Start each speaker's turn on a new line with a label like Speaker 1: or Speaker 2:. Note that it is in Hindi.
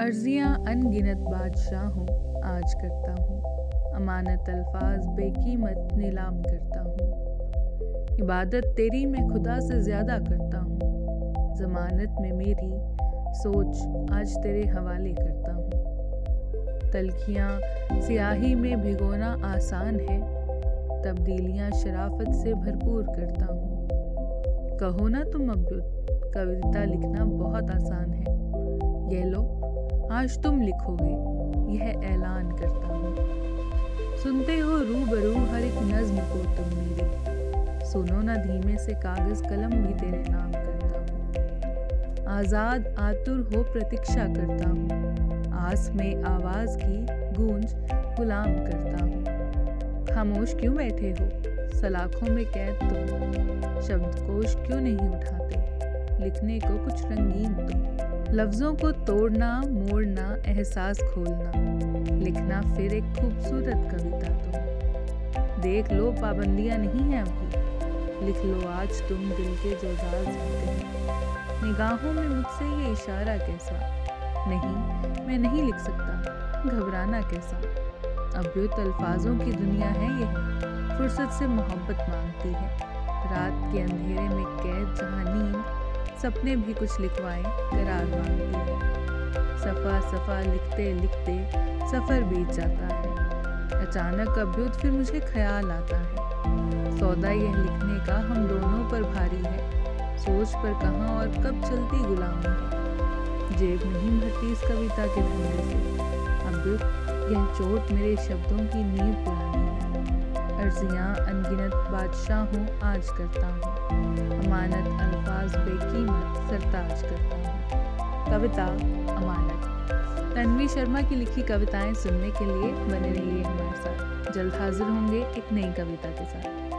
Speaker 1: अर्जियाँ अनगिनत बादशाहों आज करता हूँ। अमानत अल्फाज बेकीमत नीलाम करता हूँ। इबादत तेरी मैं खुदा से ज़्यादा करता हूँ। ज़मानत में मेरी सोच आज तेरे हवाले करता हूँ। तलखियाँ सियाही में भिगोना आसान है। तब्दीलियाँ शराफत से भरपूर करता हूँ। कहो ना तुम अब्युत कविता लिखना बहुत आसान है। ये लो। आज तुम लिखोगे, यह ऐलान करता हूँ। सुनते हो रूबरू हर एक नज्म को तुम मेरे। सुनो ना धीमे से कागज़ कलम भी तेरे नाम करता हूँ। आज़ाद आतुर हो प्रतीक्षा करता हूँ। आस में आवाज़ की गूंज गुलाम करता हूँ। खामोश क्यों बैठे हो? सलाखों में कैद तुम शब्दकोश क्यों नहीं उठाते? लिखने को कुछ रंगीन तुम लफ्ज़ों को तोड़ना, मोड़ना, एहसास खोलना, लिखना फिर एक खूबसूरत कविता तो। देख लो, पाबंदियाँ नहीं हैं अभी। लिख लो, आज तुम दिल के जो राज होते हैं। निगाहों में मुझसे ये इशारा कैसा? नहीं, मैं नहीं लिख सकता। घबराना कैसा? अभ्युत अल्फाजों की दुनिया है ये। फुर्सत से मोहब्बत मांगती है। रात के अंधेरे में कैद जहाँ नींद सपने भी कुछ लिखवाएँ, करार मांगती है। सफ़ा सफ़ा लिखते लिखते सफ़र बीत जाता है। अचानक अभ्युत फिर मुझे ख्याल आता है। सौदा यह लिखने का हम दोनों पर भारी है। सोच पर कहाँ और कब चलती गुलामी है। जेब नहीं भरती इस कविता के धंधे से। अभ्युत, यह चोट मेरे शब्दों की नींव पुरानी है। अर्जियाँ, अनगिनत बादशाह हूँ आज करता हूँ। अमानत अल्फाज बेकीमत सरताज करता हूँ। कविता अमानत। तन्वी शर्मा की लिखी कविताएँ सुनने के लिए बने रहिए हमारे साथ। जल्द हाजिर होंगे एक नई कविता के साथ।